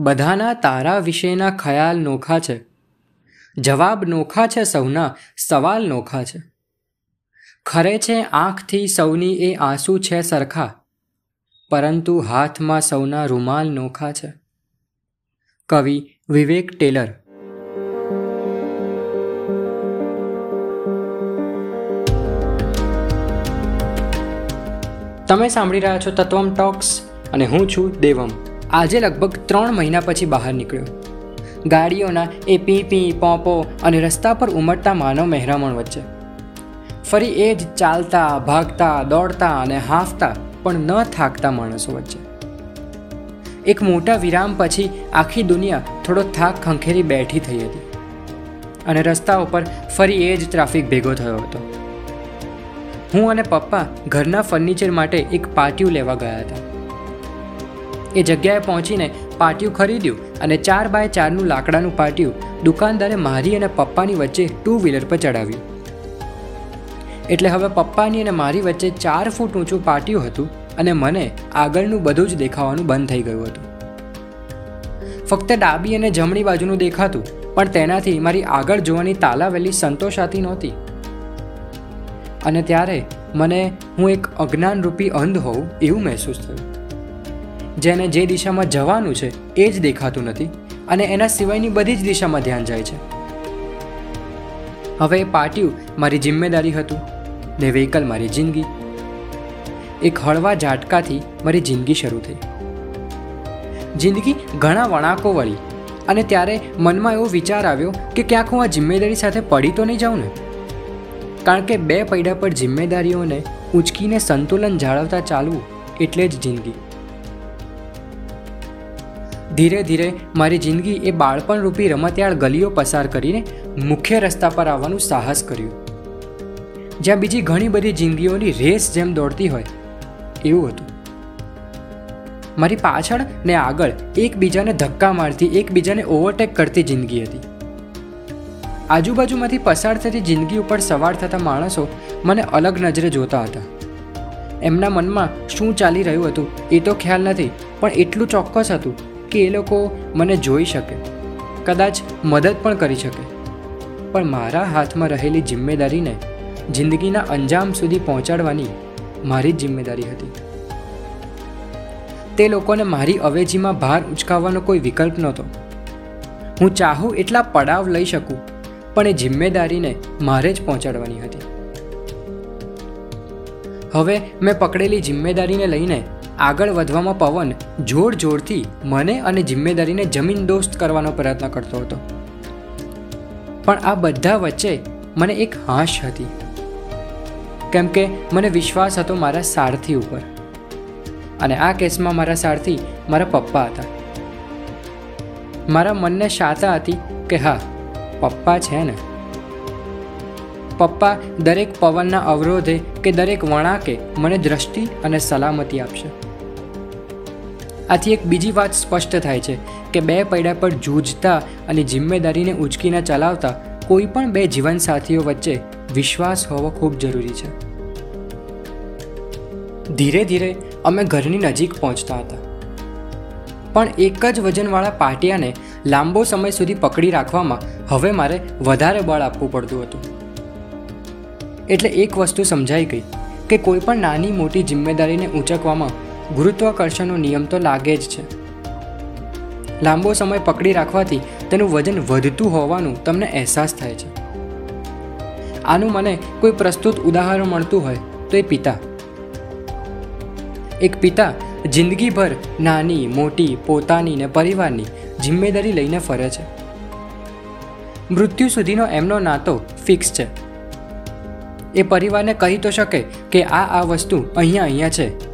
બધાના તારા વિશેના ખયાલ નોખા છે. જવાબ નોખા છે સૌના, સવાલ નોખા છે. ખરે છે આંખથી સૌની એ આંસુ છે સરખા, પરંતુ હાથમાં સૌના રૂમાલ નોખા છે. કવિ વિવેક ટેલર. તમે સાંભળી રહ્યા છો તત્વમ ટોક્સ અને હું છું દેવમ. આજે લગભગ ત્રણ મહિના પછી બહાર નીકળ્યો. ગાડીઓના એ પી પી, પોપો અને રસ્તા પર ઉમટતા માનવ મહેરામણ વચ્ચે. ફરી એ જ ચાલતા, ભાગતા, દોડતા અને હાંફતા પણ ન થાકતા માણસો વચ્ચે. એક મોટા વિરામ પછી આખી દુનિયા થોડો થાક ખંખેરી બેઠી થઈ હતી. અને રસ્તા ઉપર ફરી એ જ ટ્રાફિક ભેગો થયો હતો. હું અને પપ્પા ઘરના ફર્નિચર માટે એક પાટિયું લેવા ગયા હતા. એ જગ્યાએ પહોંચીને પાટિયું ખરીદ્યું અને ચાર બાય ચારનું લાકડાનું પાટિયું દુકાનદારે મારી અને પપ્પાની વચ્ચે ટુ વ્હીલર પર ચડાવ્યું. એટલે હવે પપ્પાની અને મારી વચ્ચે ચાર ફૂટ ઊંચું પાટિયું હતું અને મને આગળનું બધું જ દેખાવાનું બંધ થઈ ગયું હતું. ફક્ત ડાબી અને જમણી બાજુનું દેખાતું, પણ તેનાથી મારી આગળ જોવાની તાલાવેલી સંતોષાતી નહોતી. અને ત્યારે મને હું એક અજ્ઞાનરૂપી અંધ હોઉં એવું મહેસૂસ થયું. જેને જે દિશામાં જવાનું છે એ જ દેખાતું નથી અને એના સિવાયની બધી જ દિશામાં ધ્યાન જાય છે. હવે એ પાટિયું મારી જિમ્મેદારી હતું ને વ્હીકલ મારી જિંદગી. એક હળવા ઝાટકાથી મારી જિંદગી શરૂ થઈ. જિંદગી ઘણા વળાંકો વળી અને ત્યારે મનમાં એવો વિચાર આવ્યો કે ક્યાંક હું આ જિમ્મેદારી સાથે પડી તો નહીં જાઉં ને? કારણ કે બે પૈડા પર જિમ્મેદારીઓને ઉંચકીને સંતુલન જાળવતા ચાલવું એટલે જ જિંદગી. ધીરે ધીરે મારી જિંદગી એ બાળપણરૂપી રમતિયાળ ગલીઓ પસાર કરીને મુખ્ય રસ્તા પર આવવાનું સાહસ કર્યું. જ્યાં બીજી ઘણી બધી જિંદગીઓની રેસ જેમ દોડતી હોય, એવું હતું. મારી પાછળ ને આગળ એકબીજાને ધક્કા મારતી, એકબીજાને ઓવરટેક કરતી જિંદગી હતી. આજુબાજુમાંથી પસાર થતી જિંદગી ઉપર સવાર થતા માણસો મને અલગ નજરે જોતા હતા. એમના મનમાં શું ચાલી રહ્યું હતું એ તો ખ્યાલ નથી, પણ એટલું ચોક્કસ હતું કે એ લોકો મને જોઈ શકે. કદાચ મદદ પણ કરી શકે. પણ મારા હાથમાં રહેલી જિમ્મેદારીને જિંદગીના અંજામ સુધી પહોંચાડવાની મારી જ જિમ્મેદારી હતી. તે લોકોને મારી અવેજીમાં ભાર ઉચકાવવાનો કોઈ વિકલ્પ નહોતો. હું ચાહું એટલા પડાવ લઈ શકું, પણ એ જિમ્મેદારીને મારે જ પહોંચાડવાની હતી. હવે મેં પકડેલી જિમ્મેદારીને લઈને આગળ વધવામાં પવન જોર જોરથી મને અને જિમ્મેદારીને જમીન દોસ્ત કરવાનો પ્રયત્ન કરતો હતો. પણ આ બધા વચ્ચે મને એક હાશ હતી. કેમ કે મને વિશ્વાસ હતો મારા સારથી ઉપર. અને આ કેસમાં મારા સારથી મારા પપ્પા હતા. મારા મનને શાતા હતી કે હા, પપ્પા છે ને. પપ્પા દરેક પવનના અવરોધે કે દરેક વણાકે મને દ્રષ્ટિ અને સલામતી આપશે. આથી એક બીજી વાત સ્પષ્ટ થાય છે કે બે પૈડા પર જૂજતા અને જિમ્મેદારીને ઉચકીને ચલાવતા કોઈ પણ બે જીવનસાથીઓ વચ્ચે વિશ્વાસ હોવો ખૂબ જરૂરી છે. ધીરે ધીરે અમે ઘરની નજીક પહોંચતા હતા. પણ એક જ વજનવાળા પાટિયાને લાંબો સમય સુધી પકડી રાખવામાં હવે મારે વધારે બળ આપવું પડતું હતું. એટલે એક વસ્તુ સમજાઈ ગઈ, કે કોઈ પણ નાની મોટી જિમ્મેદારીને ઊંચકવામાં ગુરુત્વાકર્ષણનો નિયમ તો લાગે જ છે. લાંબો સમય પકડી રાખવાથી તેનું વજન વધતું હોવાનું તમને અહેસાસ થાય છે. આનું મને કોઈ પ્રસ્તુત ઉદાહરણ મળતું હોય તો એ પિતા. એક પિતા જિંદગીભર નાની, મોટી, પોતાની ને પરિવારની જિમ્મેદારી લઈને ફરે છે. મૃત્યુ સુધીનો એમનો નાતો ફિક્સ છે. એ પરિવારને કહી તો શકે કે આ આ વસ્તુ અહીંયા અહીંયા છે.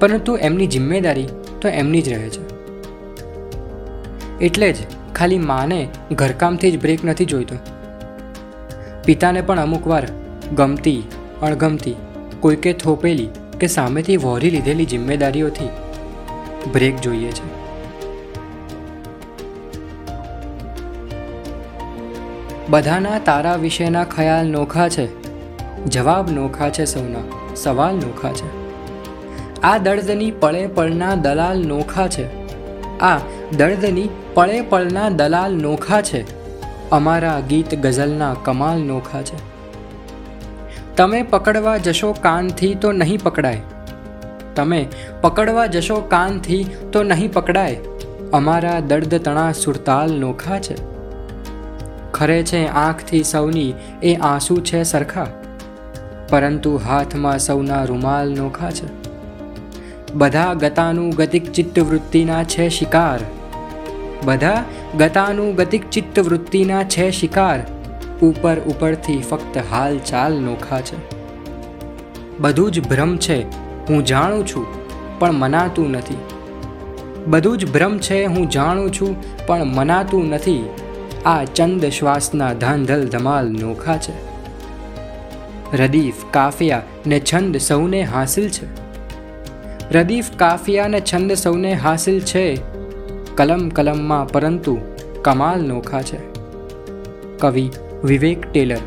પરંતુ એમની જિમ્મેદારી તો એમની જ રહે છે. એટલે જ ખાલી માને ઘરકામથી જ બ્રેક નથી જોઈતો. પિતાને પણ અમુક વાર ગમતી, અણગમતી કોઈકે થોપેલી કે સામેથી વહોરી લીધેલી જિમ્મેદારીઓથી બ્રેક જોઈએ છે. બધાના તારા વિશેના ખ્યાલ નોખા છે. જવાબ નોખા છે સૌના, સવાલ નોખા છે. આ દર્દની પળે પળના દલાલ નોખા છે. આ દર્દની પળે પળના દલાલ નોખા છે. અમારા ગીત ગઝલના કમાલ નોખા છે. તમે પકડવા જશો કાનથી તો નહીં પકડાય. તમે પકડવા જશો કાનથી તો નહીં પકડાય. અમારા દર્દ તણા સુરતાલ નોખા છે. ખરે છે આંખથી સૌની એ આંસુ છે સરખા. પરંતુ હાથમાં સૌના રૂમાલ નોખા છે બધા ગતાનું ગતિક ચિત્તવૃત્તિના છે શિકાર. બધા ગતાનું ગતિક ચિત્તવૃત્તિના છે શિકાર. ઉપર ઉપરથી ફક્ત હાલ ચાલ નોખા છે બધું જ ભ્રમ છે, હું જાણું છું, પણ મનાતું નથી. બધું જ ભ્રમ છે, હું જાણું છું, પણ મનાતું નથી. આ ચંદ શ્વાસના ધાંધલ ધમાલ નોખા છે રદીફ, કાફિયા ને છંદ સૌને હાસિલ છે. રદીફ, કાફિયા ને છંદ સૌને હાસિલ છે. કલમ કલમમાં પરંતુ કમાલ નોખા છે. કવિ વિવેક ટેલર